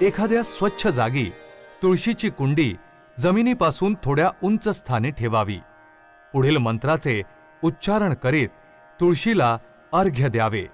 एखाद्या स्वच्छ जागी तुळशीची कुंडी जमिनीपासून थोड्या उंच स्थानी ठेवावी. पुढील मंत्राचे उच्चारण करीत तुळशीला अर्घ्य द्यावे.